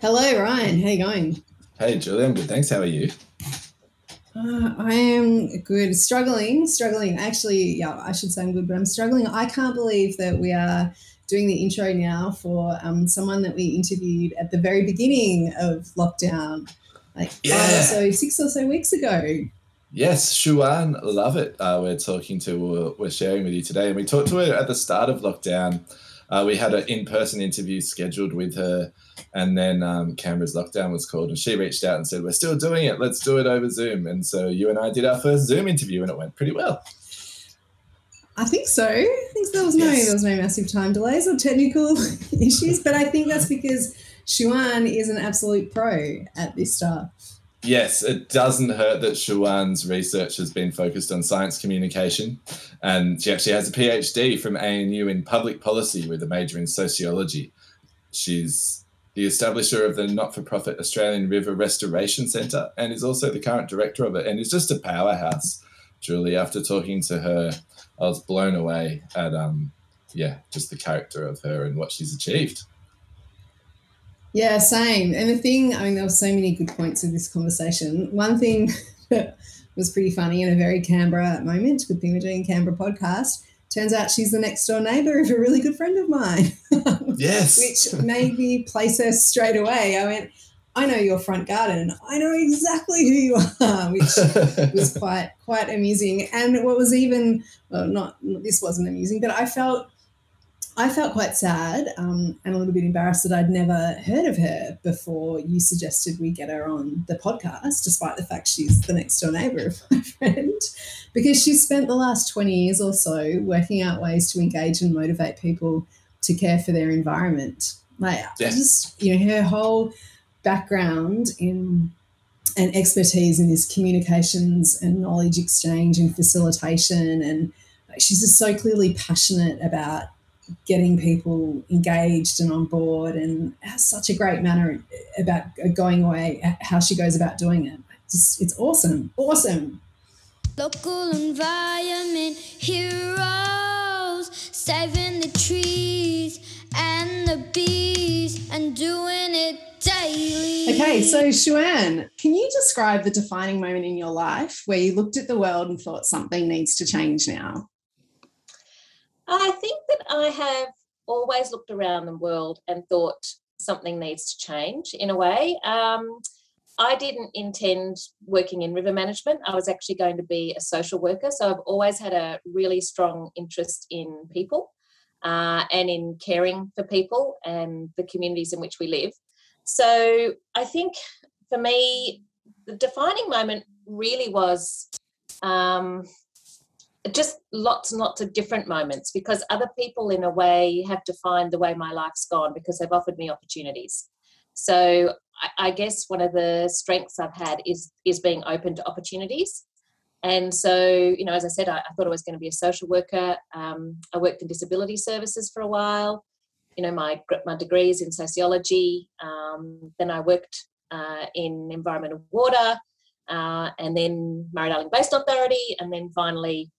Hello, Ryan. How you going? Hey, Julie. I'm good. Thanks. How are you? Uh, I am good. Struggling, struggling. Actually, yeah, I should say I'm good, but I'm struggling. I can't believe that we are doing the intro now for um, someone that we interviewed at the very beginning of lockdown, like Yeah. five or so, six or so weeks ago. Yes, Siwan Lovett. Uh, we're talking to, we're sharing with you today. And we talked to her at the start of lockdown. Uh, we had an in person interview scheduled with her. And then um, Canberra's lockdown was called. And she reached out and said, We're still doing it. Let's do it over Zoom. And so you and I did our first Zoom interview and it went pretty well. I think so. I think there was no Yes. there was no massive time delays or technical issues, but I think that's because Siwan is an absolute pro at this stuff. Yes, it doesn't hurt that Siwan's research has been focused on science communication. And she actually has a PhD from ANU in public policy with a major in sociology. She's the establisher of the not for profit Australian River Restoration Centre and is also the current director of it and is just a powerhouse. Julie, after talking to her, I was blown away at um yeah, just the character of her and what she's achieved. Yeah, same. And the thing, I mean, there were so many good points of this conversation. One thing that was pretty funny in a very Canberra moment, good thing we're doing Canberra podcast. Turns out she's the next door neighbour of a really good friend of mine, Yes. which made me place her straight away. I went, I know your front garden. I know exactly who you are, which was quite quite amusing. And what was even well, not this wasn't amusing, but I felt I felt quite sad um, and a little bit embarrassed that I'd never heard of her before you suggested we get her on the podcast, despite the fact she's the next door neighbour of my friend, because she's spent the last 20 years or so working out ways to engage and motivate people to care for their environment. Like, Yeah. just, you know, her whole background in and expertise in this communications and knowledge exchange and facilitation and she's just so clearly passionate about getting people engaged and on board and has such a great manner about going away how she goes about doing it. Just it's awesome. Awesome. Local environment heroes, saving the trees and the bees and doing it daily. okay so Siwan, can you describe the defining moment in your life where you looked at the world and thought something needs to change now I think that I have always looked around the world and thought something needs to change in a way. Um, I didn't intend working in river management. I was actually going to be a social worker. So I've always had a really strong interest in people uh, and in caring for people and the communities in which we live. So I think for me, the defining moment really was. Um, just lots and lots of different moments because other people in a way have defined the way my life's gone because they've offered me opportunities. So I, I guess one of the strengths i've had is is being open to opportunities. And so you know as i said i, I thought i was going to be a social worker. Um, i worked in disability services for a while. You know my my degree is in sociology. Um, then i worked uh, in environmental water uh, and then Murray Darling Basin Authority, and then finally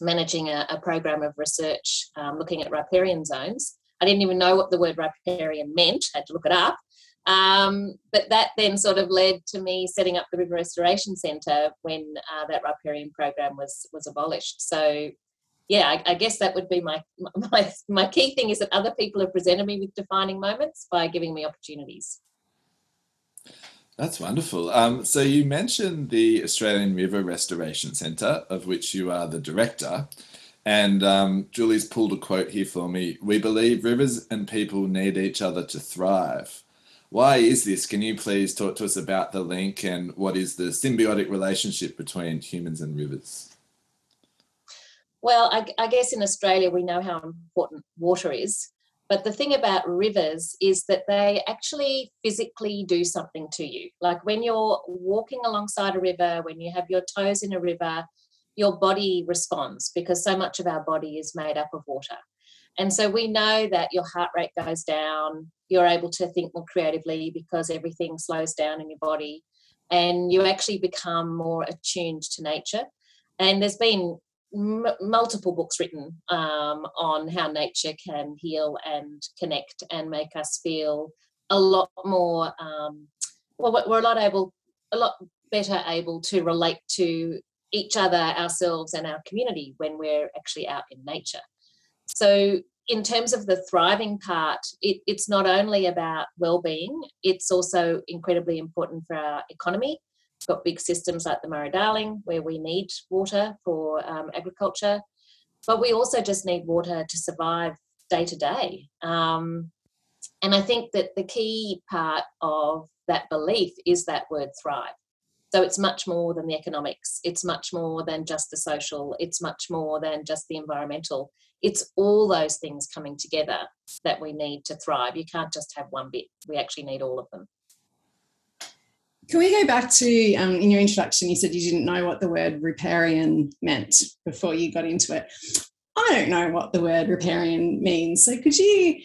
managing a, a program of research um, looking at riparian zones. I didn't even know what the word riparian meant, had to look it up. Um, but that then sort of led to me setting up the River Restoration Centre when uh, that riparian program was was abolished. So, yeah, I, I guess that would be my, my my key thing is that other people have presented me with defining moments by giving me opportunities. That's wonderful. Um, so you mentioned the Australian River Restoration Centre, of which you are the director. And um, Julie's pulled a quote here for me. We believe rivers and people need each other to thrive. Why is this? Can you please talk to us about the link and what is the symbiotic relationship between humans and rivers? Well, I, I guess in Australia we know how important water is, but the thing about rivers is that they actually physically do something to you. Like when you're walking alongside a river, when you have your toes in a river, your body responds because so much of our body is made up of water. And so we know that your heart rate goes down, you're able to think more creatively because everything slows down in your body, and you actually become more attuned to nature. And there's been m- multiple books written um, on how nature can heal and connect and make us feel a lot more. Um, well, we're a lot able, a lot better able to relate to each other, ourselves, and our community when we're actually out in nature. So, in terms of the thriving part, it, it's not only about well-being; it's also incredibly important for our economy. Got big systems like the Murray-Darling, where we need water for um, agriculture, but we also just need water to survive day to day. Um, and I think that the key part of that belief is that word thrive. So it's much more than the economics, it's much more than just the social, it's much more than just the environmental. It's all those things coming together that we need to thrive. You can't just have one bit, we actually need all of them. Can we go back to um, in your introduction? You said you didn't know what the word riparian meant before you got into it. I don't know what the word riparian means. So could you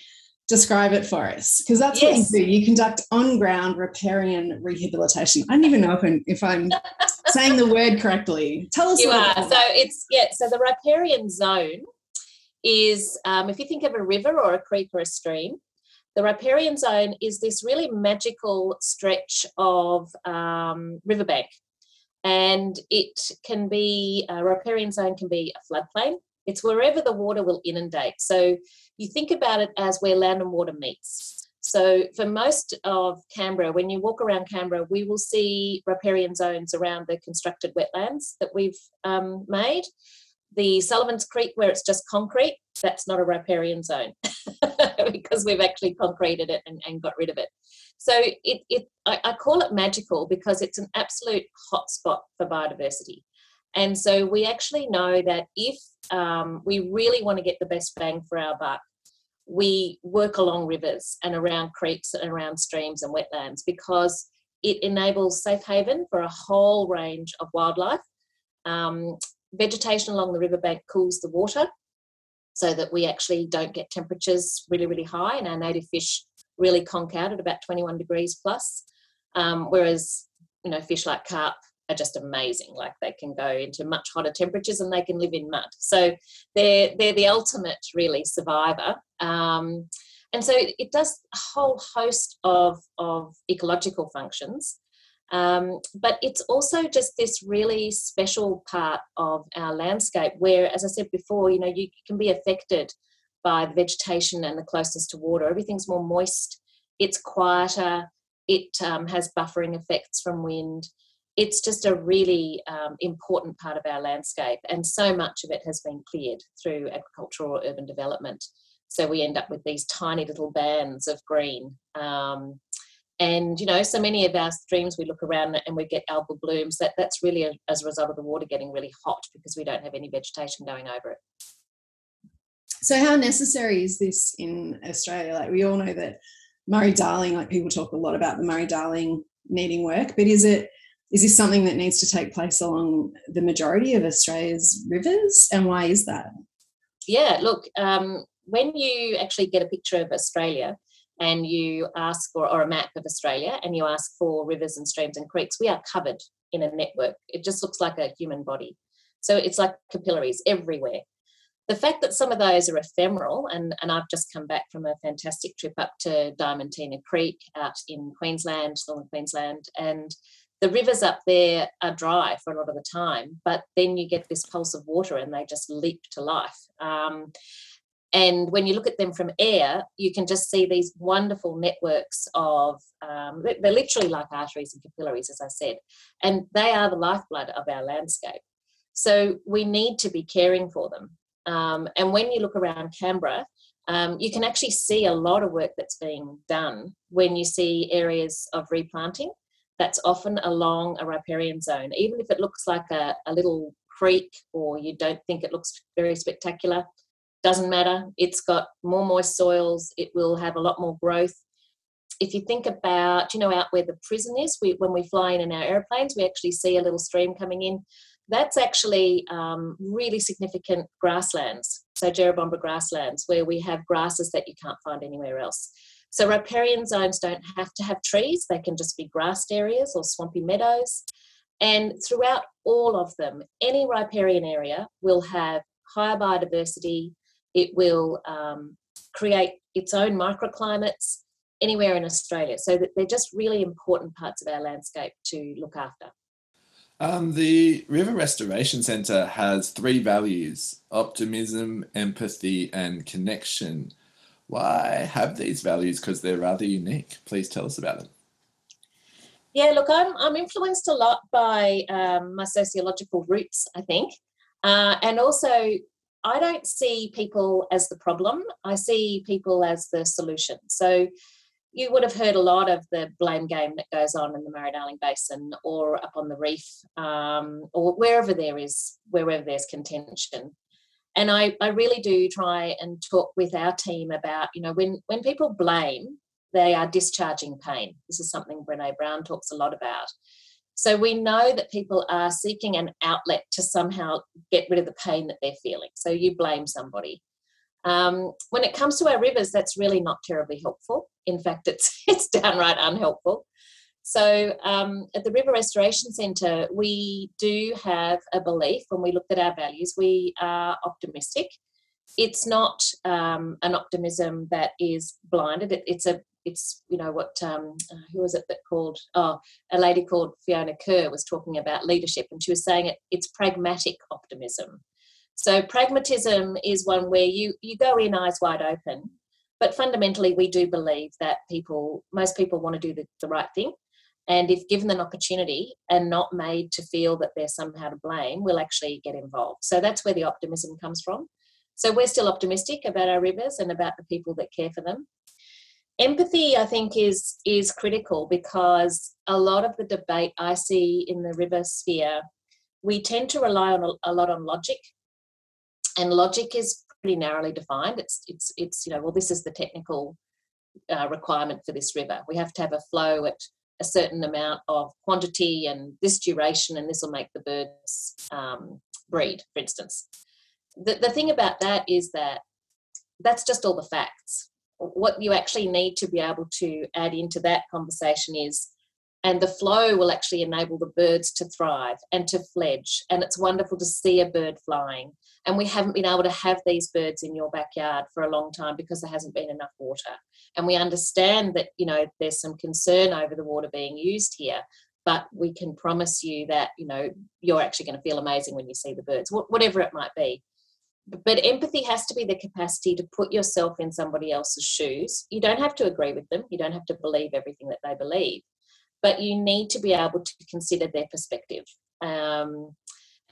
describe it for us? Because that's yes. what you do. You conduct on ground riparian rehabilitation. I don't even know if I'm, if I'm saying the word correctly. Tell us. You are. So it's yeah. So the riparian zone is um, if you think of a river or a creek or a stream. The riparian zone is this really magical stretch of um, riverbank, and it can be a riparian zone can be a floodplain it's wherever the water will inundate. So you think about it as where land and water meets. So for most of Canberra, when you walk around Canberra, we will see riparian zones around the constructed wetlands that we've um, made. The Sullivan's Creek, where it's just concrete, that's not a riparian zone because we've actually concreted it and, and got rid of it. So it, it I, I call it magical because it's an absolute hotspot for biodiversity. And so we actually know that if um, we really want to get the best bang for our buck, we work along rivers and around creeks and around streams and wetlands because it enables safe haven for a whole range of wildlife. Um, vegetation along the riverbank cools the water so that we actually don't get temperatures really, really high, and our native fish really conk out at about 21 degrees plus. Um, whereas, you know, fish like carp are just amazing. Like they can go into much hotter temperatures and they can live in mud. So they're they're the ultimate really survivor. Um, and so it, it, does a whole host of of ecological functions. Um, but it's also just this really special part of our landscape where, as I said before, you know, you can be affected by the vegetation and the closeness to water. Everything's more moist, it's quieter, it um, has buffering effects from wind it's just a really um, important part of our landscape, and so much of it has been cleared through agricultural or urban development. So we end up with these tiny little bands of green. Um, and you know, so many of our streams, we look around and we get algal blooms. That that's really a, as a result of the water getting really hot because we don't have any vegetation going over it. So, how necessary is this in Australia? Like we all know that Murray Darling, like people talk a lot about the Murray Darling needing work, but is it is this something that needs to take place along the majority of Australia's rivers? And why is that? Yeah, look, um, when you actually get a picture of Australia and you ask for, or a map of Australia, and you ask for rivers and streams and creeks, we are covered in a network. It just looks like a human body. So it's like capillaries everywhere. The fact that some of those are ephemeral, and, and I've just come back from a fantastic trip up to Diamantina Creek out in Queensland, northern Queensland, and the rivers up there are dry for a lot of the time, but then you get this pulse of water and they just leap to life. Um, and when you look at them from air, you can just see these wonderful networks of, um, they're literally like arteries and capillaries, as I said, and they are the lifeblood of our landscape. So we need to be caring for them. Um, and when you look around Canberra, um, you can actually see a lot of work that's being done when you see areas of replanting that's often along a riparian zone. Even if it looks like a, a little creek or you don't think it looks very spectacular, doesn't matter. It's got more moist soils, it will have a lot more growth. If you think about, you know, out where the prison is, we, when we fly in in our airplanes, we actually see a little stream coming in. That's actually um, really significant grasslands, so Jerrabomberra grasslands, where we have grasses that you can't find anywhere else. So riparian zones don't have to have trees, they can just be grassed areas or swampy meadows. And throughout all of them, any riparian area will have higher biodiversity, it will um, create its own microclimates, anywhere in Australia. So that they're just really important parts of our landscape to look after. Um, the River Restoration Centre has three values optimism, empathy, and connection. Why have these values? Because they're rather unique. Please tell us about them. Yeah, look, I'm, I'm influenced a lot by um, my sociological roots, I think. Uh, and also, I don't see people as the problem, I see people as the solution. So, you would have heard a lot of the blame game that goes on in the Murray-Darling Basin or up on the reef um, or wherever there is wherever there's contention. And I, I really do try and talk with our team about, you know, when when people blame, they are discharging pain. This is something Brene Brown talks a lot about. So we know that people are seeking an outlet to somehow get rid of the pain that they're feeling. So you blame somebody. Um, when it comes to our rivers, that's really not terribly helpful. In fact, it's it's downright unhelpful. So um, at the River Restoration Centre, we do have a belief when we look at our values, we are optimistic. It's not um, an optimism that is blinded. It, it's a it's you know what um, uh, who was it that called oh a lady called Fiona Kerr was talking about leadership and she was saying it it's pragmatic optimism so pragmatism is one where you you go in eyes wide open, but fundamentally we do believe that people most people want to do the, the right thing. And if given an opportunity and not made to feel that they're somehow to blame, will actually get involved. So that's where the optimism comes from. So we're still optimistic about our rivers and about the people that care for them. Empathy, I think, is is critical because a lot of the debate I see in the river sphere, we tend to rely on a, a lot on logic and logic is pretty narrowly defined. It's it's it's you know well this is the technical uh, requirement for this river. We have to have a flow at a certain amount of quantity and this duration, and this will make the birds um, breed, for instance. The, the thing about that is that that's just all the facts. What you actually need to be able to add into that conversation is and the flow will actually enable the birds to thrive and to fledge. And it's wonderful to see a bird flying. And we haven't been able to have these birds in your backyard for a long time because there hasn't been enough water. And we understand that you know there's some concern over the water being used here but we can promise you that you know you're actually going to feel amazing when you see the birds whatever it might be but empathy has to be the capacity to put yourself in somebody else's shoes you don't have to agree with them you don't have to believe everything that they believe but you need to be able to consider their perspective. Um,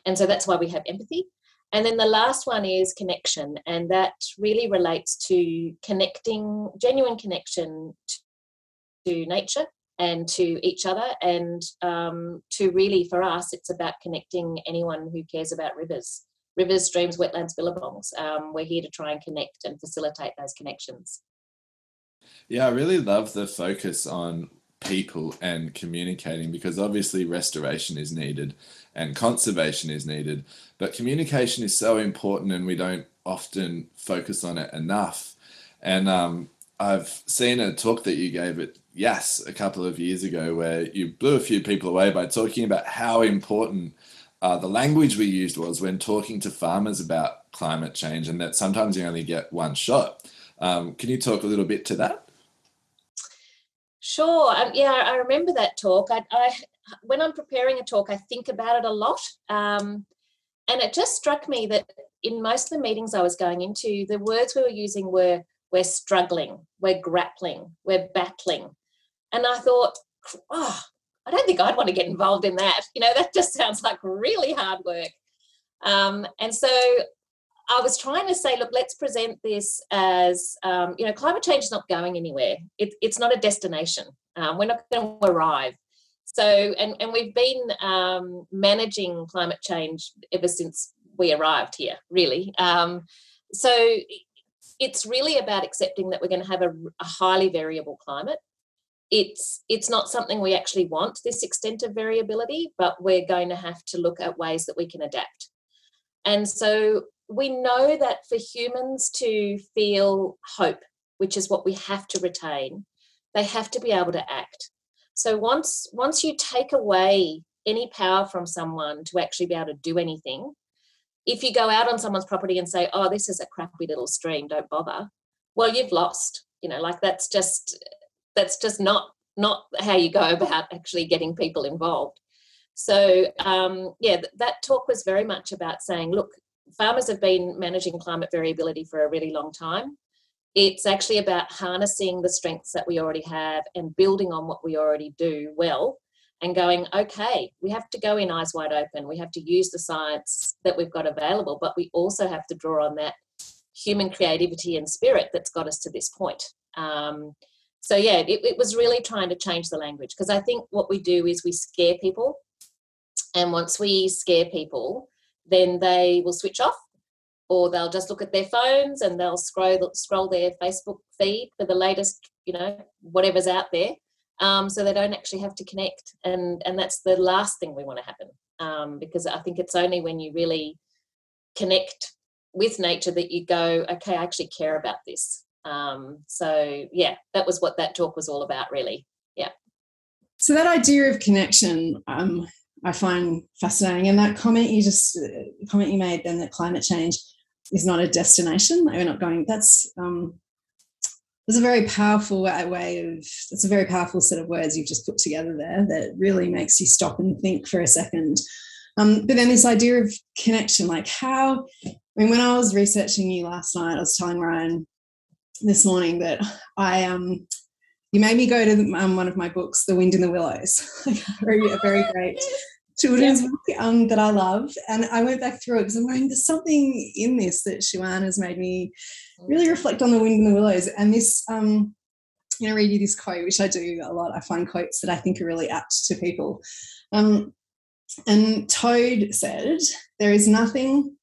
and so that's why we have empathy. And then the last one is connection, and that really relates to connecting, genuine connection to nature and to each other. And um, to really, for us, it's about connecting anyone who cares about rivers. Rivers, streams, wetlands, billabongs. Um, we're here to try and connect and facilitate those connections. Yeah, I really love the focus on people and communicating because obviously restoration is needed and conservation is needed but communication is so important and we don't often focus on it enough and um, i've seen a talk that you gave at Yes a couple of years ago where you blew a few people away by talking about how important uh, the language we used was when talking to farmers about climate change and that sometimes you only get one shot um, can you talk a little bit to that Sure. Um, yeah, I remember that talk. I, I, when I'm preparing a talk, I think about it a lot, um, and it just struck me that in most of the meetings I was going into, the words we were using were "we're struggling," "we're grappling," "we're battling," and I thought, oh, I don't think I'd want to get involved in that. You know, that just sounds like really hard work. Um, and so I was trying to say, look, let's present this as, um, you know, climate change is not going anywhere. It, it's not a destination. Um, we're not going to arrive. So, and, and we've been um, managing climate change ever since we arrived here, really. Um, so it's really about accepting that we're going to have a, a highly variable climate. It's it's not something we actually want this extent of variability, but we're going to have to look at ways that we can adapt. And so we know that for humans to feel hope, which is what we have to retain, they have to be able to act. So once once you take away any power from someone to actually be able to do anything, if you go out on someone's property and say, "Oh, this is a crappy little stream, don't bother," well, you've lost. You know, like that's just that's just not not how you go about actually getting people involved. So um, yeah, th- that talk was very much about saying, look, farmers have been managing climate variability for a really long time. It's actually about harnessing the strengths that we already have and building on what we already do well and going, okay, we have to go in eyes wide open. We have to use the science that we've got available, but we also have to draw on that human creativity and spirit that's got us to this point. Um, so yeah, it, it was really trying to change the language because I think what we do is we scare people, and once we scare people, then they will switch off or they'll just look at their phones and they'll scroll scroll their Facebook feed for the latest, you know, whatever's out there. Um, so they don't actually have to connect, and and that's the last thing we want to happen. Um, because I think it's only when you really connect with nature that you go, okay, I actually care about this. Um, so yeah, that was what that talk was all about, really. Yeah. So that idea of connection, um, I find fascinating, and that comment you just uh, comment you made then that climate change is not a destination. We're not going. That's um, there's a very powerful way of. It's a very powerful set of words you've just put together there that really makes you stop and think for a second. Um, but then this idea of connection, like how. I mean, when I was researching you last night, I was telling Ryan this morning that I um you made me go to um, one of my books, The Wind in the Willows, a very, a very great children's book um, that I love. And I went back through it because I'm going, there's something in this that Siwan has made me really reflect on the wind in the willows. And this, um, I'm going to read you this quote, which I do a lot. I find quotes that I think are really apt to people. Um, and Toad said, There is nothing,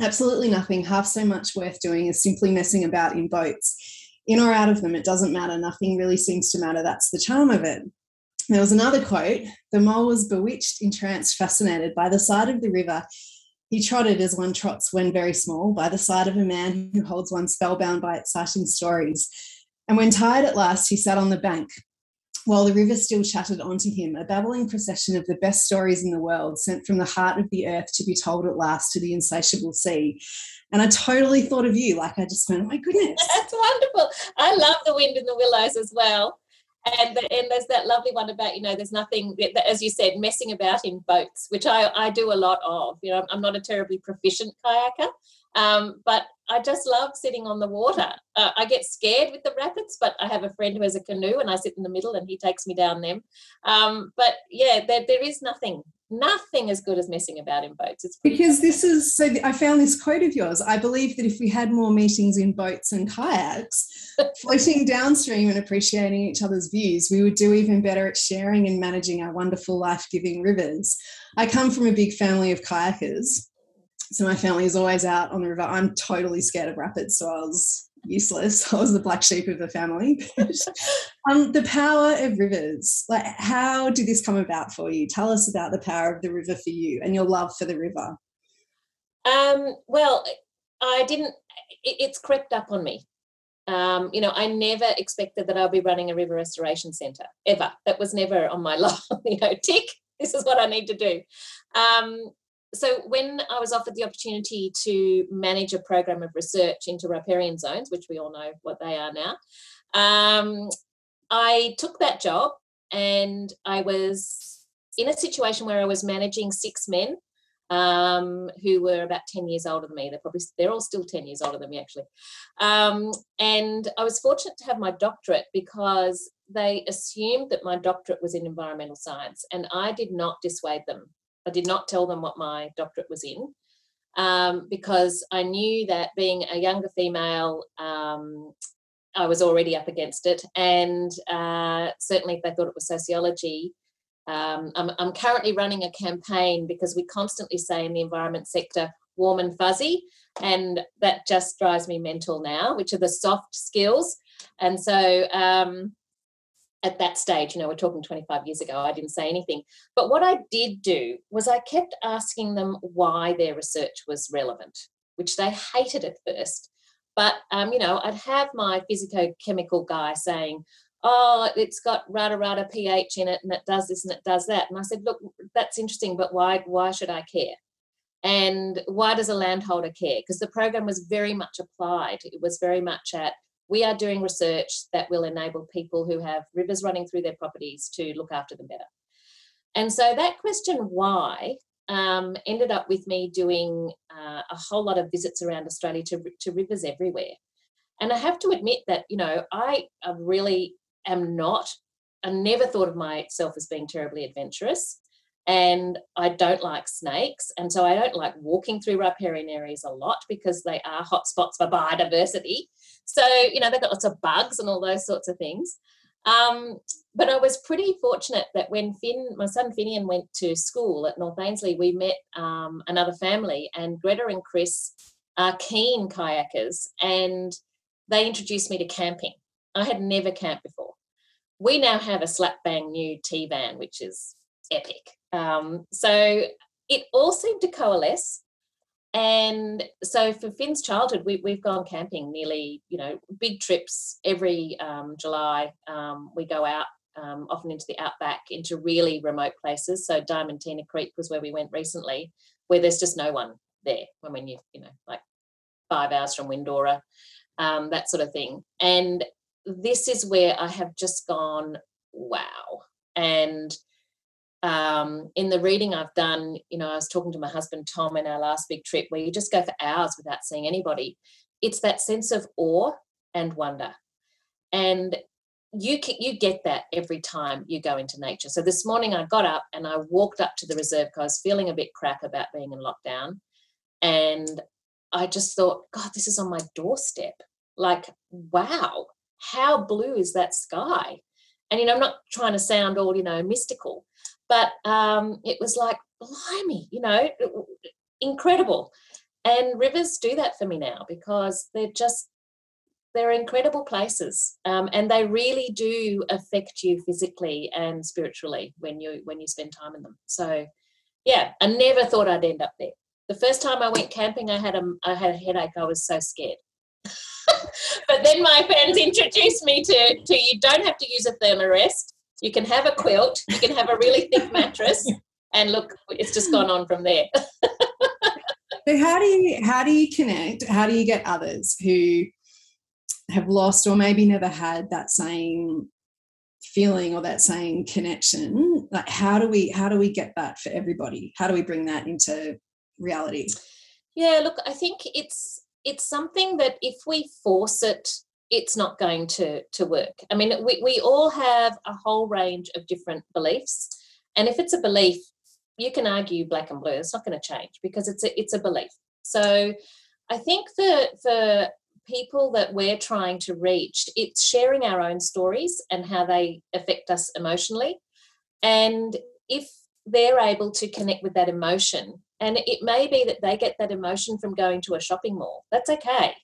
absolutely nothing, half so much worth doing as simply messing about in boats. In or out of them, it doesn't matter. Nothing really seems to matter. That's the charm of it. There was another quote The mole was bewitched, entranced, fascinated. By the side of the river, he trotted as one trots when very small, by the side of a man who holds one spellbound by exciting stories. And when tired at last, he sat on the bank, while the river still chattered onto him, a babbling procession of the best stories in the world, sent from the heart of the earth to be told at last to the insatiable sea. And I totally thought of you, like I just went, oh my goodness. That's wonderful. I love the wind in the willows as well and and there's that lovely one about you know there's nothing as you said messing about in boats which i i do a lot of you know i'm not a terribly proficient kayaker um, but I just love sitting on the water. Uh, I get scared with the rapids, but I have a friend who has a canoe and I sit in the middle and he takes me down them. Um, but yeah, there, there is nothing, nothing as good as messing about in boats. It's because this is so. I found this quote of yours. I believe that if we had more meetings in boats and kayaks, floating downstream and appreciating each other's views, we would do even better at sharing and managing our wonderful life giving rivers. I come from a big family of kayakers so my family is always out on the river. I'm totally scared of rapids, so I was useless. I was the black sheep of the family. um, the power of rivers. Like, how did this come about for you? Tell us about the power of the river for you and your love for the river. Um, well, I didn't. It, it's crept up on me. Um, you know, I never expected that I'll be running a river restoration centre ever. That was never on my list. you know, tick. This is what I need to do. Um, so when I was offered the opportunity to manage a program of research into riparian zones, which we all know what they are now, um, I took that job and I was in a situation where I was managing six men um, who were about 10 years older than me. They're probably, they're all still 10 years older than me, actually. Um, and I was fortunate to have my doctorate because they assumed that my doctorate was in environmental science, and I did not dissuade them I did not tell them what my doctorate was in um, because I knew that being a younger female, um, I was already up against it. And uh, certainly, if they thought it was sociology, um, I'm, I'm currently running a campaign because we constantly say in the environment sector, warm and fuzzy. And that just drives me mental now, which are the soft skills. And so, um, at that stage, you know, we're talking 25 years ago, I didn't say anything. But what I did do was I kept asking them why their research was relevant, which they hated at first. But, um, you know, I'd have my physicochemical guy saying, oh, it's got rada rada pH in it and it does this and it does that. And I said, look, that's interesting, but why, why should I care? And why does a landholder care? Because the program was very much applied. It was very much at we are doing research that will enable people who have rivers running through their properties to look after them better. And so that question, why, um, ended up with me doing uh, a whole lot of visits around Australia to, to rivers everywhere. And I have to admit that, you know, I really am not, I never thought of myself as being terribly adventurous. And I don't like snakes. And so I don't like walking through riparian areas a lot because they are hotspots for biodiversity. So, you know, they've got lots of bugs and all those sorts of things. Um, but I was pretty fortunate that when Finn, my son Finian went to school at North Ainslie, we met um, another family, and Greta and Chris are keen kayakers, and they introduced me to camping. I had never camped before. We now have a slap bang new T van, which is epic. Um, so it all seemed to coalesce. And so for Finn's childhood, we, we've gone camping nearly, you know, big trips every um, July. Um, we go out um, often into the outback, into really remote places. So Diamantina Creek was where we went recently, where there's just no one there. I mean, you you know, like five hours from Windora, um, that sort of thing. And this is where I have just gone, wow. And um, in the reading I've done, you know, I was talking to my husband Tom in our last big trip where you just go for hours without seeing anybody. It's that sense of awe and wonder. And you can, you get that every time you go into nature. So this morning I got up and I walked up to the reserve because I was feeling a bit crap about being in lockdown. And I just thought, God, this is on my doorstep. Like, wow, how blue is that sky? And you know, I'm not trying to sound all, you know, mystical, but um, it was like, blimey, you know, incredible. And rivers do that for me now because they're just they're incredible places um, and they really do affect you physically and spiritually when you when you spend time in them. So yeah i never thought i'd end up there. The first time i went camping i had a i had a headache. I was so scared. But then my friends introduced me to to you don't have to use a thermarest you can have a quilt you can have a really thick mattress and look it's just gone on from there. So how do you how do you connect how do you get others who have lost or maybe never had that same feeling or that same connection? Like how do we how do we get that for everybody? How do we bring that into reality? Yeah look i think it's it's something that if we force it it's not going to to work i mean we, we all have a whole range of different beliefs and if it's a belief you can argue black and blue it's not going to change because it's a it's a belief so i think that for people that we're trying to reach, it's sharing our own stories and how they affect us emotionally. And if they're able to connect with that emotion, and it may be that they get that emotion from going to a shopping mall, that's okay.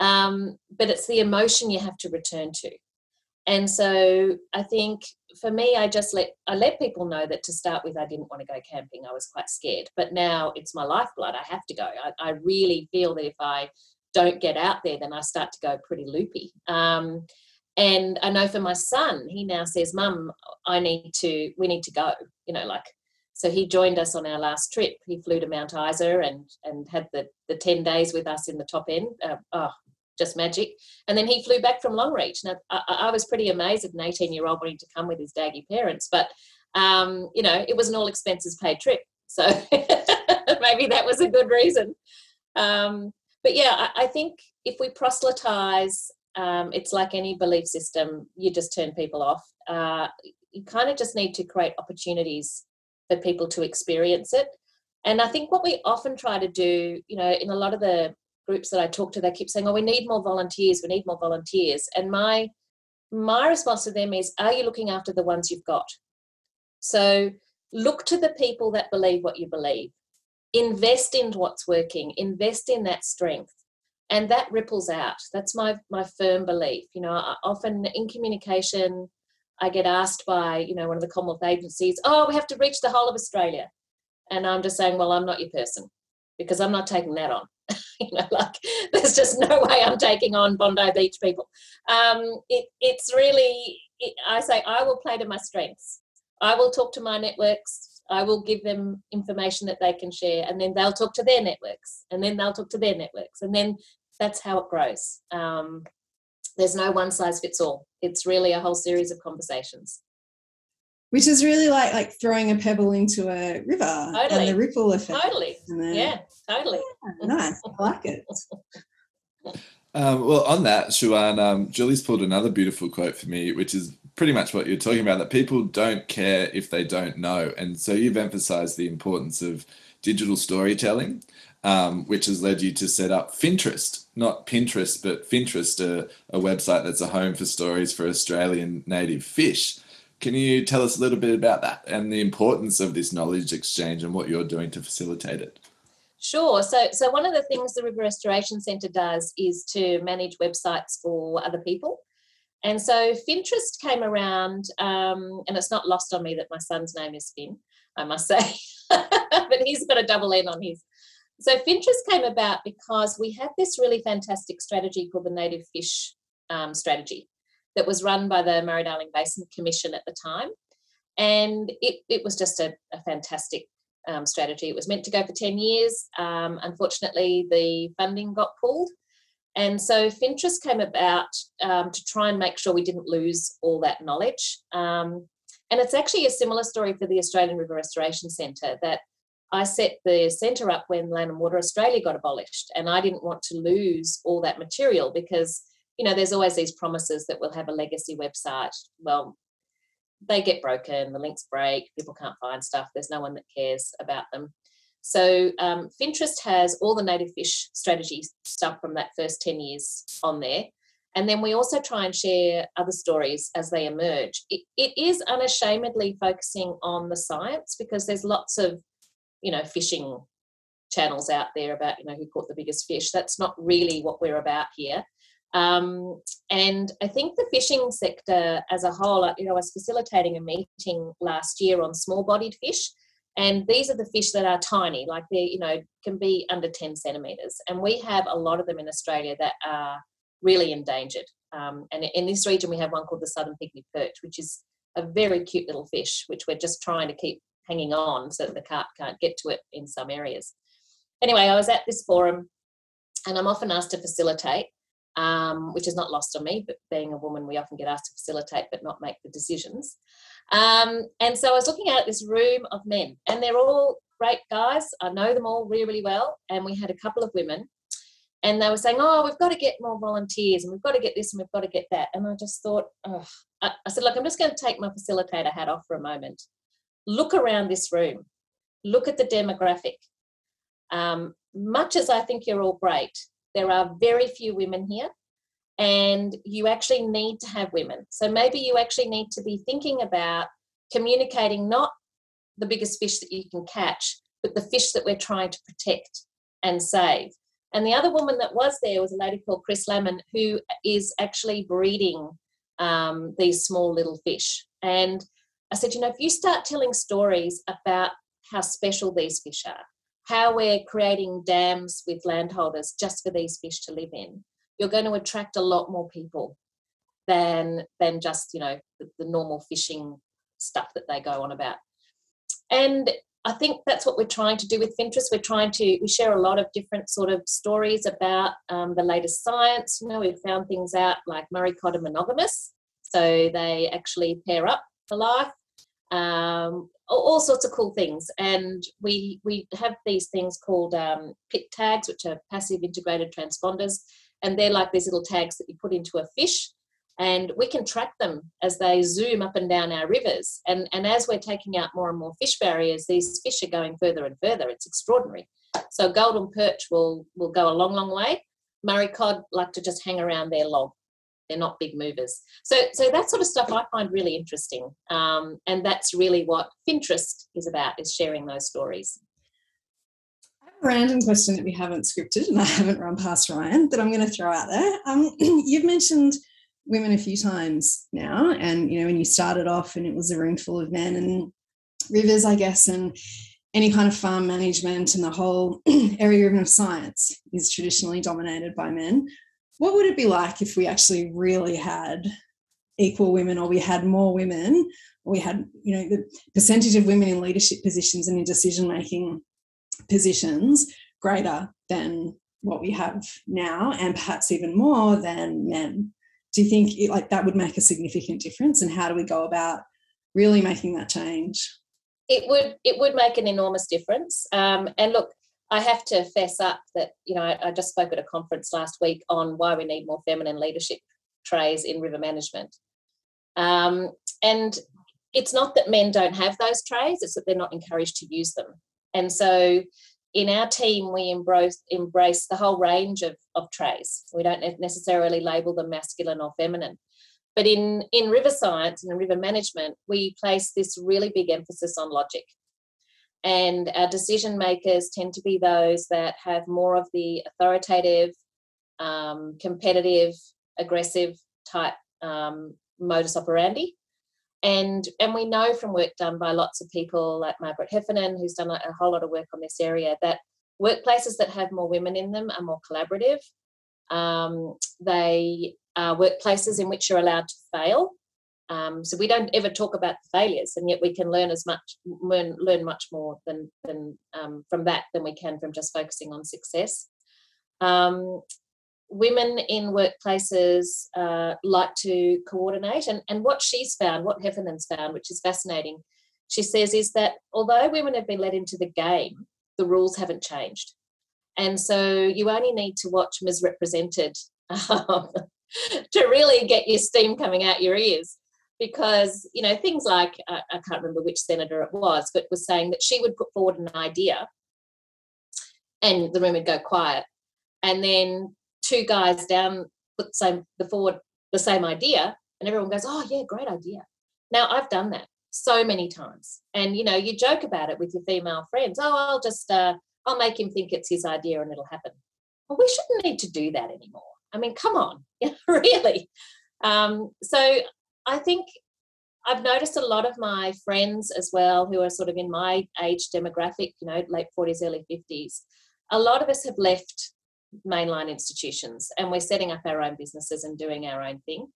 Um, but it's the emotion you have to return to. And so I think for me, I just let I let people know that to start with, I didn't want to go camping. I was quite scared, but now it's my lifeblood. I have to go. I, I really feel that if I don't get out there, then I start to go pretty loopy. Um, and I know for my son, he now says, "Mum, I need to. We need to go." You know, like so he joined us on our last trip. He flew to Mount Isa and and had the the ten days with us in the top end. Uh, oh, just magic. And then he flew back from Longreach. Now I, I was pretty amazed at an eighteen year old wanting to come with his daggy parents, but um, you know, it was an all expenses paid trip. So maybe that was a good reason. Um, but yeah, I, I think if we proselytize, um, it's like any belief system, you just turn people off. Uh, you kind of just need to create opportunities for people to experience it. And I think what we often try to do, you know, in a lot of the groups that I talk to, they keep saying, "Oh, we need more volunteers. We need more volunteers." And my my response to them is, "Are you looking after the ones you've got?" So look to the people that believe what you believe invest in what's working invest in that strength and that ripples out that's my my firm belief you know often in communication i get asked by you know one of the commonwealth agencies oh we have to reach the whole of australia and i'm just saying well i'm not your person because i'm not taking that on you know like there's just no way i'm taking on bondi beach people um, it, it's really it, i say i will play to my strengths i will talk to my networks I will give them information that they can share, and then they'll talk to their networks, and then they'll talk to their networks, and then that's how it grows. Um, there's no one size fits all. It's really a whole series of conversations. Which is really like like throwing a pebble into a river Totally. and the ripple effect. Totally. and the- Yeah, totally. Yeah, nice. I like it. Um, well, on that, Siwan, um, Julie's pulled another beautiful quote for me, which is pretty much what you're talking about that people don't care if they don't know. And so you've emphasized the importance of digital storytelling, um, which has led you to set up Finterest, not Pinterest, but Finterest, a, a website that's a home for stories for Australian native fish. Can you tell us a little bit about that and the importance of this knowledge exchange and what you're doing to facilitate it? Sure. So, so one of the things the River Restoration Centre does is to manage websites for other people. And so Finterest came around, um, and it's not lost on me that my son's name is Finn, I must say, but he's got a double N on his. So Finterest came about because we had this really fantastic strategy called the Native Fish um, Strategy that was run by the Murray-Darling Basin Commission at the time. And it, it was just a, a fantastic um, strategy. It was meant to go for 10 years. Um, unfortunately, the funding got pulled. And so Finterest came about um, to try and make sure we didn't lose all that knowledge. Um, and it's actually a similar story for the Australian River Restoration Centre that I set the centre up when Land and Water Australia got abolished. And I didn't want to lose all that material because, you know, there's always these promises that we'll have a legacy website. Well, they get broken, the links break, people can't find stuff, there's no one that cares about them. So um, Finterest has all the native fish strategy stuff from that first 10 years on there. And then we also try and share other stories as they emerge. It, it is unashamedly focusing on the science because there's lots of, you know, fishing channels out there about, you know, who caught the biggest fish. That's not really what we're about here. Um, and I think the fishing sector as a whole, uh, you know, I was facilitating a meeting last year on small bodied fish. And these are the fish that are tiny, like they, you know, can be under 10 centimetres. And we have a lot of them in Australia that are really endangered. Um, and in this region, we have one called the southern pygmy perch, which is a very cute little fish, which we're just trying to keep hanging on so that the carp can't get to it in some areas. Anyway, I was at this forum and I'm often asked to facilitate um, which is not lost on me. But being a woman, we often get asked to facilitate but not make the decisions. Um, and so I was looking out at this room of men, and they're all great guys. I know them all really, really well. And we had a couple of women, and they were saying, "Oh, we've got to get more volunteers, and we've got to get this, and we've got to get that." And I just thought. I, I said, "Look, I'm just going to take my facilitator hat off for a moment. Look around this room. Look at the demographic. Um, much as I think you're all great, there are very few women here, and you actually need to have women. So maybe you actually need to be thinking about communicating not the biggest fish that you can catch, but the fish that we're trying to protect and save. And the other woman that was there was a lady called Chris Lemon, who is actually breeding um, these small little fish. And I said, you know, if you start telling stories about how special these fish are, how we're creating dams with landholders just for these fish to live in, you're going to attract a lot more people than than just you know the, the normal fishing stuff that they go on about. And I think that's what we're trying to do with Finterest. We're trying to we share a lot of different sort of stories about um, the latest science. You know, we've found things out like Murray cod are monogamous, so they actually pair up for life. Um, all, sorts of cool things, and we we have these things called um, pit tags, which are passive integrated transponders, and they're like these little tags that you put into a fish and we can track them as they zoom up and down our rivers. And, and as we're taking out more and more fish barriers, these fish are going further and further. It's extraordinary. So golden perch will, will go a long, long way. Murray cod like to just hang around their log. They're not big movers. So, so that sort of stuff I find really interesting. Um, and that's really what Finterest is about, is sharing those stories. I have a random question that we haven't scripted and I haven't run past Ryan that I'm going to throw out there. Um, you've mentioned women a few times now and you know when you started off and it was a room full of men and rivers i guess and any kind of farm management and the whole area of science is traditionally dominated by men what would it be like if we actually really had equal women or we had more women or we had you know the percentage of women in leadership positions and in decision making positions greater than what we have now and perhaps even more than men do you think it, like that would make a significant difference? And how do we go about really making that change? It would it would make an enormous difference. Um, and look, I have to fess up that you know I, I just spoke at a conference last week on why we need more feminine leadership trays in river management. Um, and it's not that men don't have those trays, it's that they're not encouraged to use them. And so in our team, we embrace, embrace the whole range of, of trays. We don't necessarily label them masculine or feminine. But in, in river science and in river management, we place this really big emphasis on logic. And our decision makers tend to be those that have more of the authoritative, um, competitive, aggressive type um, modus operandi and and we know from work done by lots of people like Margaret Heffernan, who's done a, a whole lot of work on this area, that workplaces that have more women in them are more collaborative. Um, they are workplaces in which you're allowed to fail. Um, so we don't ever talk about the failures, and yet we can learn as much learn learn much more than than um, from that than we can from just focusing on success. Um, women in workplaces uh, like to coordinate. And, and what she's found, what Heffernan's found, which is fascinating, she says, is that although women have been let into the game, the rules haven't changed. And so you only need to watch misrepresented um, to really get your steam coming out your ears. Because, you know, things like, uh, I can't remember which senator it was, but was saying that she would put forward an idea and the room would go quiet. And then two guys down put the same the forward the same idea and everyone goes oh yeah great idea. Now i've done that so many times. And you know you joke about it with your female friends oh i'll just uh, i'll make him think it's his idea and it'll happen. Well we shouldn't need to do that anymore. I mean come on really. Um, so i think i've noticed a lot of my friends as well who are sort of in my age demographic you know late 40s early 50s a lot of us have left mainline institutions and we're setting up our own businesses and doing our own thing.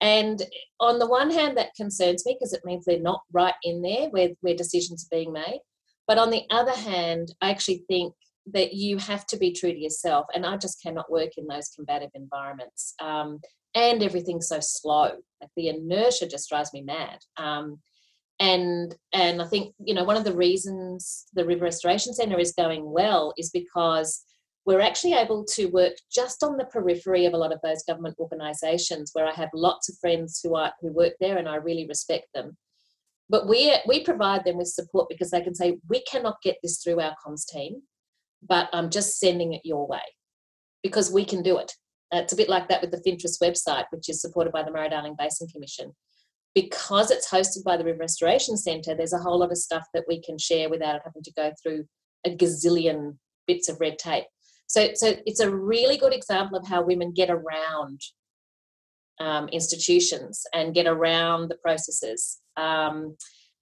And on the one hand, that concerns me because it means they're not right in there where, where decisions are being made. But on the other hand, I actually think that you have to be true to yourself. And I just cannot work in those combative environments. Um, and everything's so slow. Like the inertia just drives me mad. Um, and and I think you know one of the reasons the River Restoration Centre is going well is because we're actually able to work just on the periphery of a lot of those government organisations where I have lots of friends who are who work there and I really respect them. But we we provide them with support because they can say we cannot get this through our comms team, but I'm just sending it your way because we can do it. It's a bit like that with the Finterest website, which is supported by the Murray-Darling Basin Commission. Because it's hosted by the River Restoration Centre, there's a whole lot of stuff that we can share without having to go through a gazillion bits of red tape. So, so it's a really good example of how women get around um, institutions and get around the processes. Um,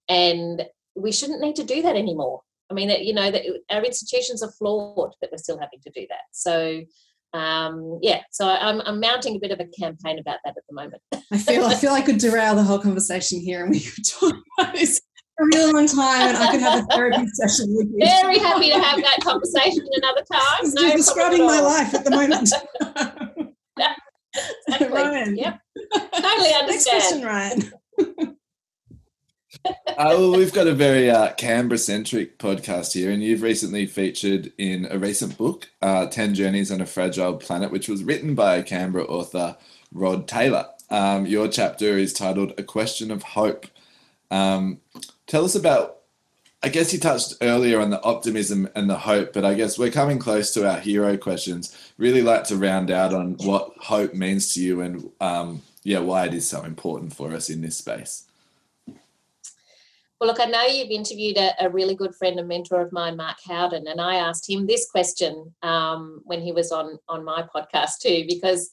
and we shouldn't need to do that anymore. I mean, you know, that our institutions are flawed, but we're still having to do that. So, um, yeah, so I'm, I'm mounting a bit of a campaign about that at the moment. I feel I feel I could derail the whole conversation here, and we could talk about this for a really long time and I could have a therapy session with you. Very happy to have that conversation another time. No You're describing my life at the moment. exactly. Ryan. Yep. Totally understand. Next question, Ryan. Uh, well, we've got a very uh, Canberra centric podcast here, and you've recently featured in a recent book, uh, 10 Journeys on a Fragile Planet, which was written by a Canberra author, Rod Taylor. Um, your chapter is titled A Question of Hope. Um, tell us about I guess you touched earlier on the optimism and the hope, but I guess we're coming close to our hero questions. Really like to round out on what hope means to you and um, yeah, why it is so important for us in this space. Well, look, I know you've interviewed a, a really good friend and mentor of mine, Mark Howden, and I asked him this question um, when he was on on my podcast too, because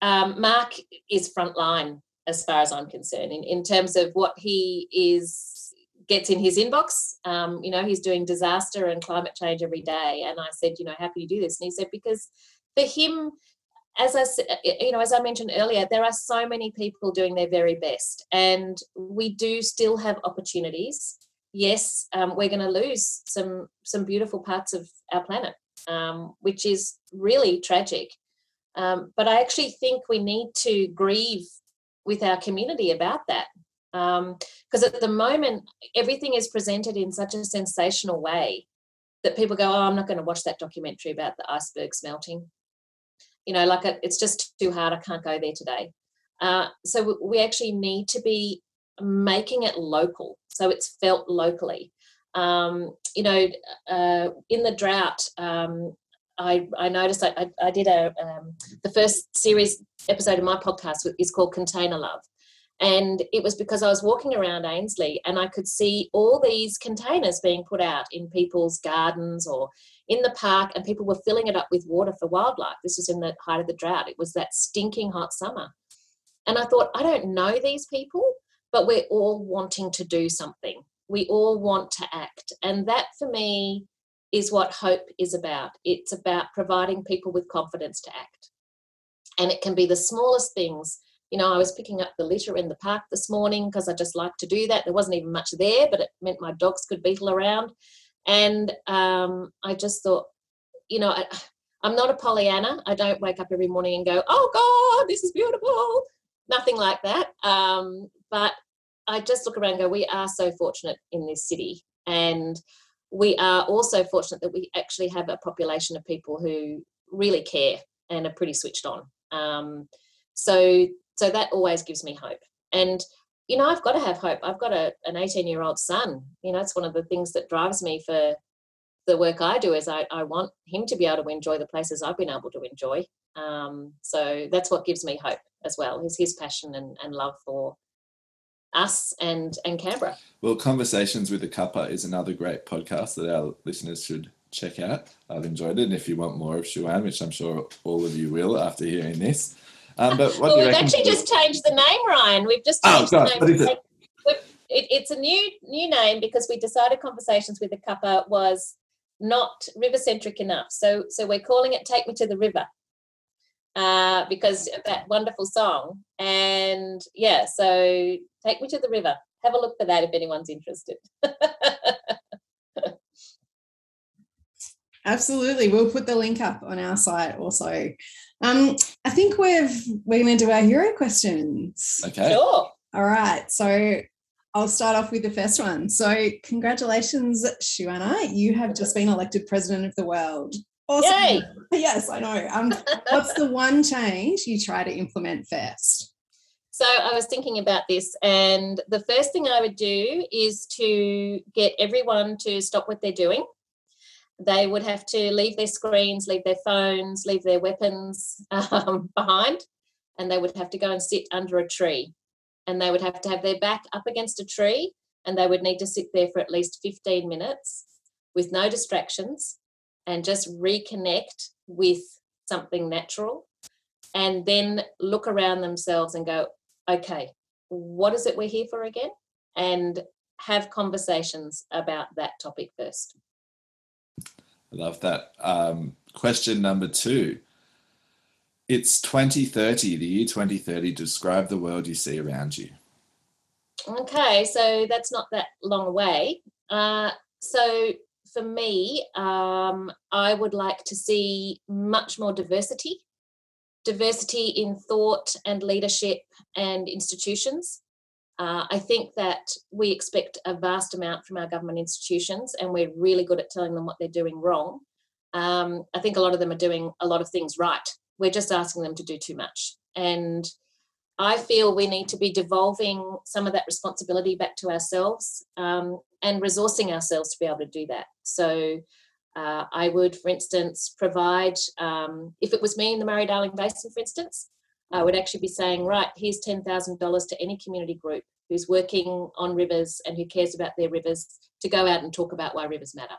um, Mark is frontline as far as I'm concerned, in, in terms of what he is gets in his inbox. Um, you know, he's doing disaster and climate change every day. And I said, you know, how can you do this? And he said, because for him, as I said, you know, as I mentioned earlier, there are so many people doing their very best, and we do still have opportunities. Yes, um, we're going to lose some some beautiful parts of our planet, um, which is really tragic. Um, but I actually think we need to grieve with our community about that. Because um, at the moment, everything is presented in such a sensational way that people go, Oh, I'm not going to watch that documentary about the icebergs melting. You know, like it's just too hard. I can't go there today. Uh, so we actually need to be making it local so it's felt locally. Um, you know, uh, in the drought, um, I, I noticed I, I, did a um, the first series episode of my podcast is called Container Love, and it was because I was walking around Ainslie and I could see all these containers being put out in people's gardens or in the park, and people were filling it up with water for wildlife. This was in the height of the drought. It was that stinking hot summer, and I thought I don't know these people, but we're all wanting to do something. We all want to act, and that for me is what hope is about. It's about providing people with confidence to act. And it can be the smallest things. You know, I was picking up the litter in the park this morning because I just like to do that. There wasn't even much there, but it meant my dogs could beetle around. And um, I just thought, you know, I, I'm not a Pollyanna. I don't wake up every morning and go, oh God, this is beautiful. Nothing like that. Um, but I just look around and go, we are so fortunate in this city. And we are also fortunate that we actually have a population of people who really care and are pretty switched on. Um, so, so that always gives me hope. And you know, I've got to have hope. I've got a, an 18 year old son. You know, it's one of the things that drives me for the work I do is I, I want him to be able to enjoy the places I've been able to enjoy. Um, so that's what gives me hope as well, is his passion and, and love for us and and Canberra. Well, Conversations with the Cuppa is another great podcast that our listeners should check out. I've enjoyed it, and if you want more of Siwan, which I'm sure all of you will after hearing this. Um, but well, we've actually just changed the name, Ryan. We've just oh, changed oh, God, the name. What is it? It, it's a new new name because we decided Conversations with the Cuppa was not river centric enough. So so we're calling it Take Me to the River uh, because of that wonderful song. And yeah, so take me to the river. Have a look for that if anyone's interested. Absolutely, we'll put the link up on our site also. Um, I think we've we're going to do our hero questions. Okay. Sure. All right. So I'll start off with the first one. So, congratulations, Shuana. You have just been elected president of the world. Awesome. Yay. Yes, I know. Um, what's the one change you try to implement first? So I was thinking about this, and the first thing I would do is to get everyone to stop what they're doing. They would have to leave their screens, leave their phones, leave their weapons um, behind, and they would have to go and sit under a tree. And they would have to have their back up against a tree, and they would need to sit there for at least 15 minutes with no distractions and just reconnect with something natural and then look around themselves and go, okay, what is it we're here for again? And have conversations about that topic first. I love that. Um, question number two. It's 2030, the year 2030. Describe the world you see around you. Okay, so that's not that long away. Uh, so for me, um, I would like to see much more diversity, diversity in thought and leadership and institutions. Uh, I think that we expect a vast amount from our government institutions, and we're really good at telling them what they're doing wrong. Um, I think a lot of them are doing a lot of things right. We're just asking them to do too much. And I feel we need to be devolving some of that responsibility back to ourselves um, and resourcing ourselves to be able to do that. So uh, I would, for instance, provide, um, if it was me in the Murray Darling Basin, for instance, I would actually be saying, right, here's $10,000 to any community group who's working on rivers and who cares about their rivers to go out and talk about why rivers matter.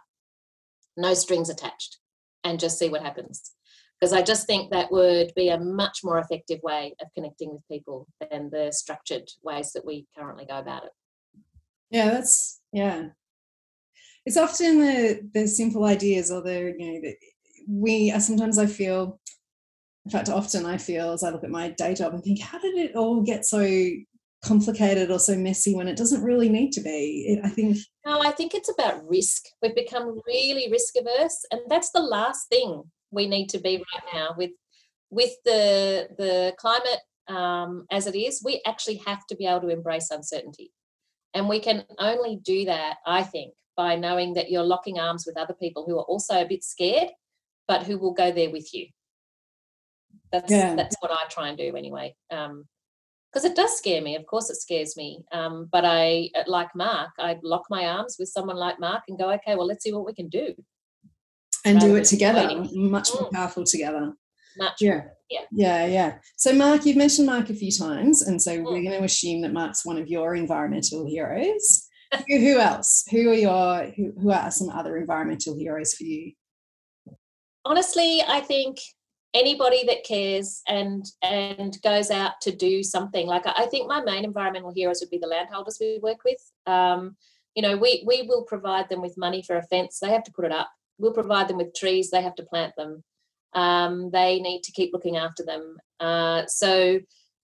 No strings attached and just see what happens. Because I just think that would be a much more effective way of connecting with people than the structured ways that we currently go about it. Yeah, that's yeah. It's often the the simple ideas the you know that we are sometimes I feel in fact often I feel as I look at my day job and think how did it all get so complicated or so messy when it doesn't really need to be? I think no I think it's about risk. We've become really risk averse and that's the last thing we need to be right now. With with the the climate um, as it is, we actually have to be able to embrace uncertainty, and we can only do that, I think, by knowing that you're locking arms with other people who are also a bit scared, but who will go there with you. That's Yeah. that's what I try and do anyway. Um, because it does scare me. Of course, it scares me. Um, but I, like Mark, I lock my arms with someone like Mark and go, okay, well, let's see what we can do. and do it together, waiting. much more Mm. powerful together. Much Yeah. Yeah. Yeah, yeah. So, Mark, you've mentioned Mark a few times, and so we're Mm. going to assume that Mark's one of your environmental heroes. who, who else? Who are your who, who are some other environmental heroes for you? honestly i think anybody that cares and and goes out to do something. Like i think my main environmental heroes would be the landholders we work with. Um, you know we we will provide them with money for a fence. They have to put it up. We'll provide them with trees. They have to plant them. Um, they need to keep looking after them. Uh, so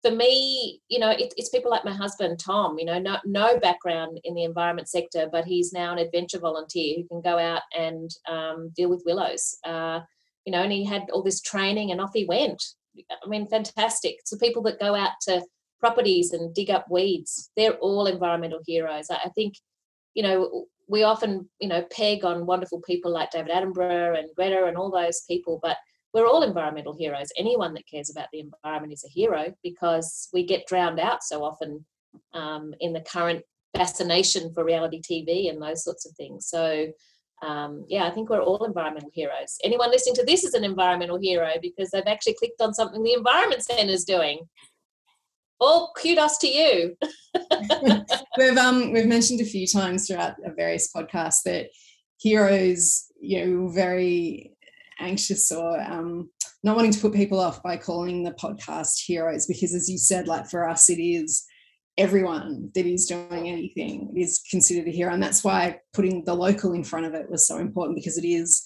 for me you know it, it's people like my husband tom you know no, no background in the environment sector but he's now an adventure volunteer who can go out and um, deal with willows. Uh, you know and he had all this training and off he went i mean fantastic so people that go out to properties and dig up weeds they're all environmental heroes i, think you know we often you know peg on wonderful people like david attenborough and greta and all those people but we're all environmental heroes. Anyone that cares about the environment is a hero because we get drowned out so often um, in the current fascination for reality TV and those sorts of things. So, um, yeah, I think we're all environmental heroes. Anyone listening to this is an environmental hero because they've actually clicked on something the Environment Centre is doing. All kudos to you. we've um we've mentioned a few times throughout various podcasts that heroes, you know, very anxious or um, not wanting to put people off by calling the podcast heroes because as you said like for us it is everyone that is doing anything is considered a hero and that's why putting the local in front of it was so important because it is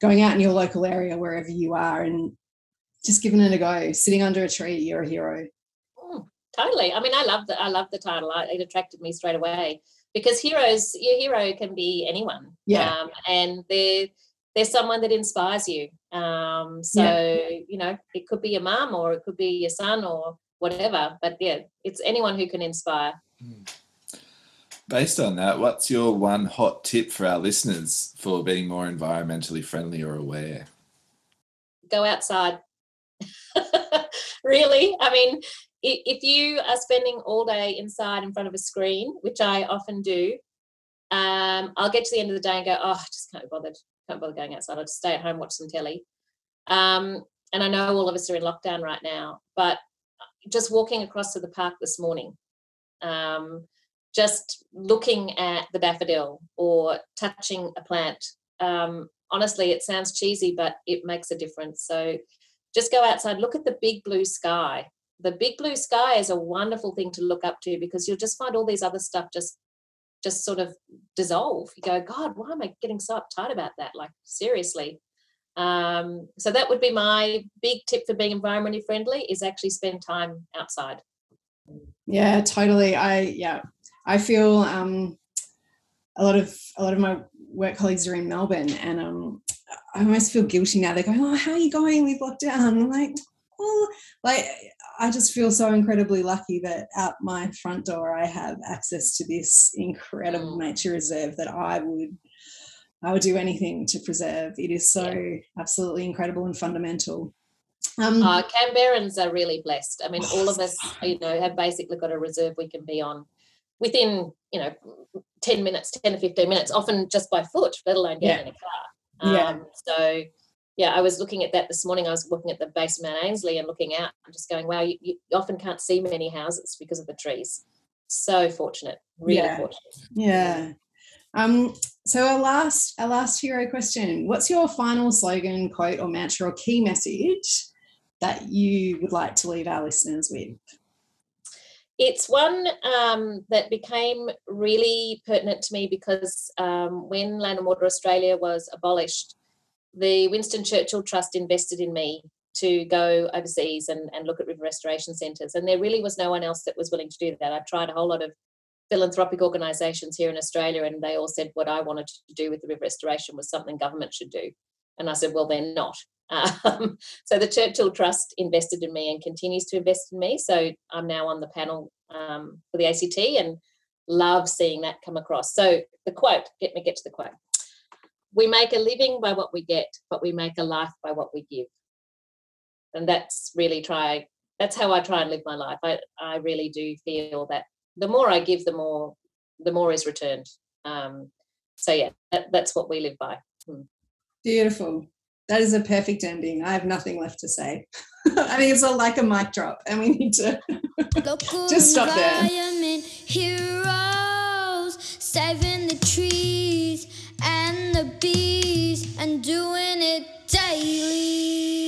going out in your local area wherever you are and just giving it a go sitting under a tree you're a hero Mm, totally. I mean, I love the I love the title. I, it attracted me straight away because heroes, your hero can be anyone. Yeah. Um, and they're they're someone that inspires you. Um, so you know, it could be your mom or it could be your son or whatever. But yeah, it's anyone who can inspire. Based on that, what's your one hot tip for our listeners for being more environmentally friendly or aware? Go outside. really, I mean, if you are spending all day inside in front of a screen, which I often do, um, I'll get to the end of the day and go, oh, I just can't be bothered. Can't bother going outside. I'll just stay at home, watch some telly. Um, and I know all of us are in lockdown right now, but just walking across to the park this morning, um, just looking at the daffodil or touching a plant. Um, honestly, it sounds cheesy, but it makes a difference. So just go outside, look at the big blue sky. The big blue sky is a wonderful thing to look up to because you'll just find all these other stuff just just sort of dissolve. You go, God, why am I getting so uptight about that? Like seriously. Um, so that would be my big tip for being environmentally friendly is actually spend time outside. Yeah, totally. I yeah, I feel um, a lot of a lot of my work colleagues are in Melbourne, and um, I almost feel guilty now. They're going, "Oh, how are you going We've locked down." I'm like, "Well, like I just feel so incredibly lucky that out my front door I have access to this incredible Mm. nature reserve that I would." I would do anything to preserve. It is so Yeah. absolutely incredible and fundamental. Um, Uh, Canberrans are really blessed. I mean, all of Oh, us, you know, have basically got a reserve we can be on within, you know, 10 minutes, 10 to 15 minutes, often just by foot, let alone getting in a car. Yeah. Um, so, yeah, I was looking at that this morning. I was looking at the base of Mount Ainslie and looking out and just going, wow, you, you often can't see many houses because of the trees. So fortunate, really Yeah. fortunate. Yeah. Um, so our last our last hero question. What's your final slogan, quote, or mantra or key message that you would like to leave our listeners with? It's one um, that became really pertinent to me because um, when Land and Water Australia was abolished, the Winston Churchill Trust invested in me to go overseas and, and look at river restoration centres. And there really was no one else that was willing to do that. I tried a whole lot of philanthropic organisations here in Australia, and they all said what I wanted to do with the river restoration was something government should do. And I said, well, they're not. Um, so the Churchill Trust invested in me and continues to invest in me. So I'm now on the panel um, for the ACT and love seeing that come across. So the quote, get me get to the quote. We make a living by what we get, but we make a life by what we give. And that's really try that's how I try and live my life. I, I really do feel that the more I give, the more the more is returned. Um, so yeah, that, that's what we live by. Hmm. Beautiful. That is a perfect ending. I have nothing left to say. I mean, it's all like a mic drop, and we need to just stop there. Heroes saving the trees and the bees and doing it daily.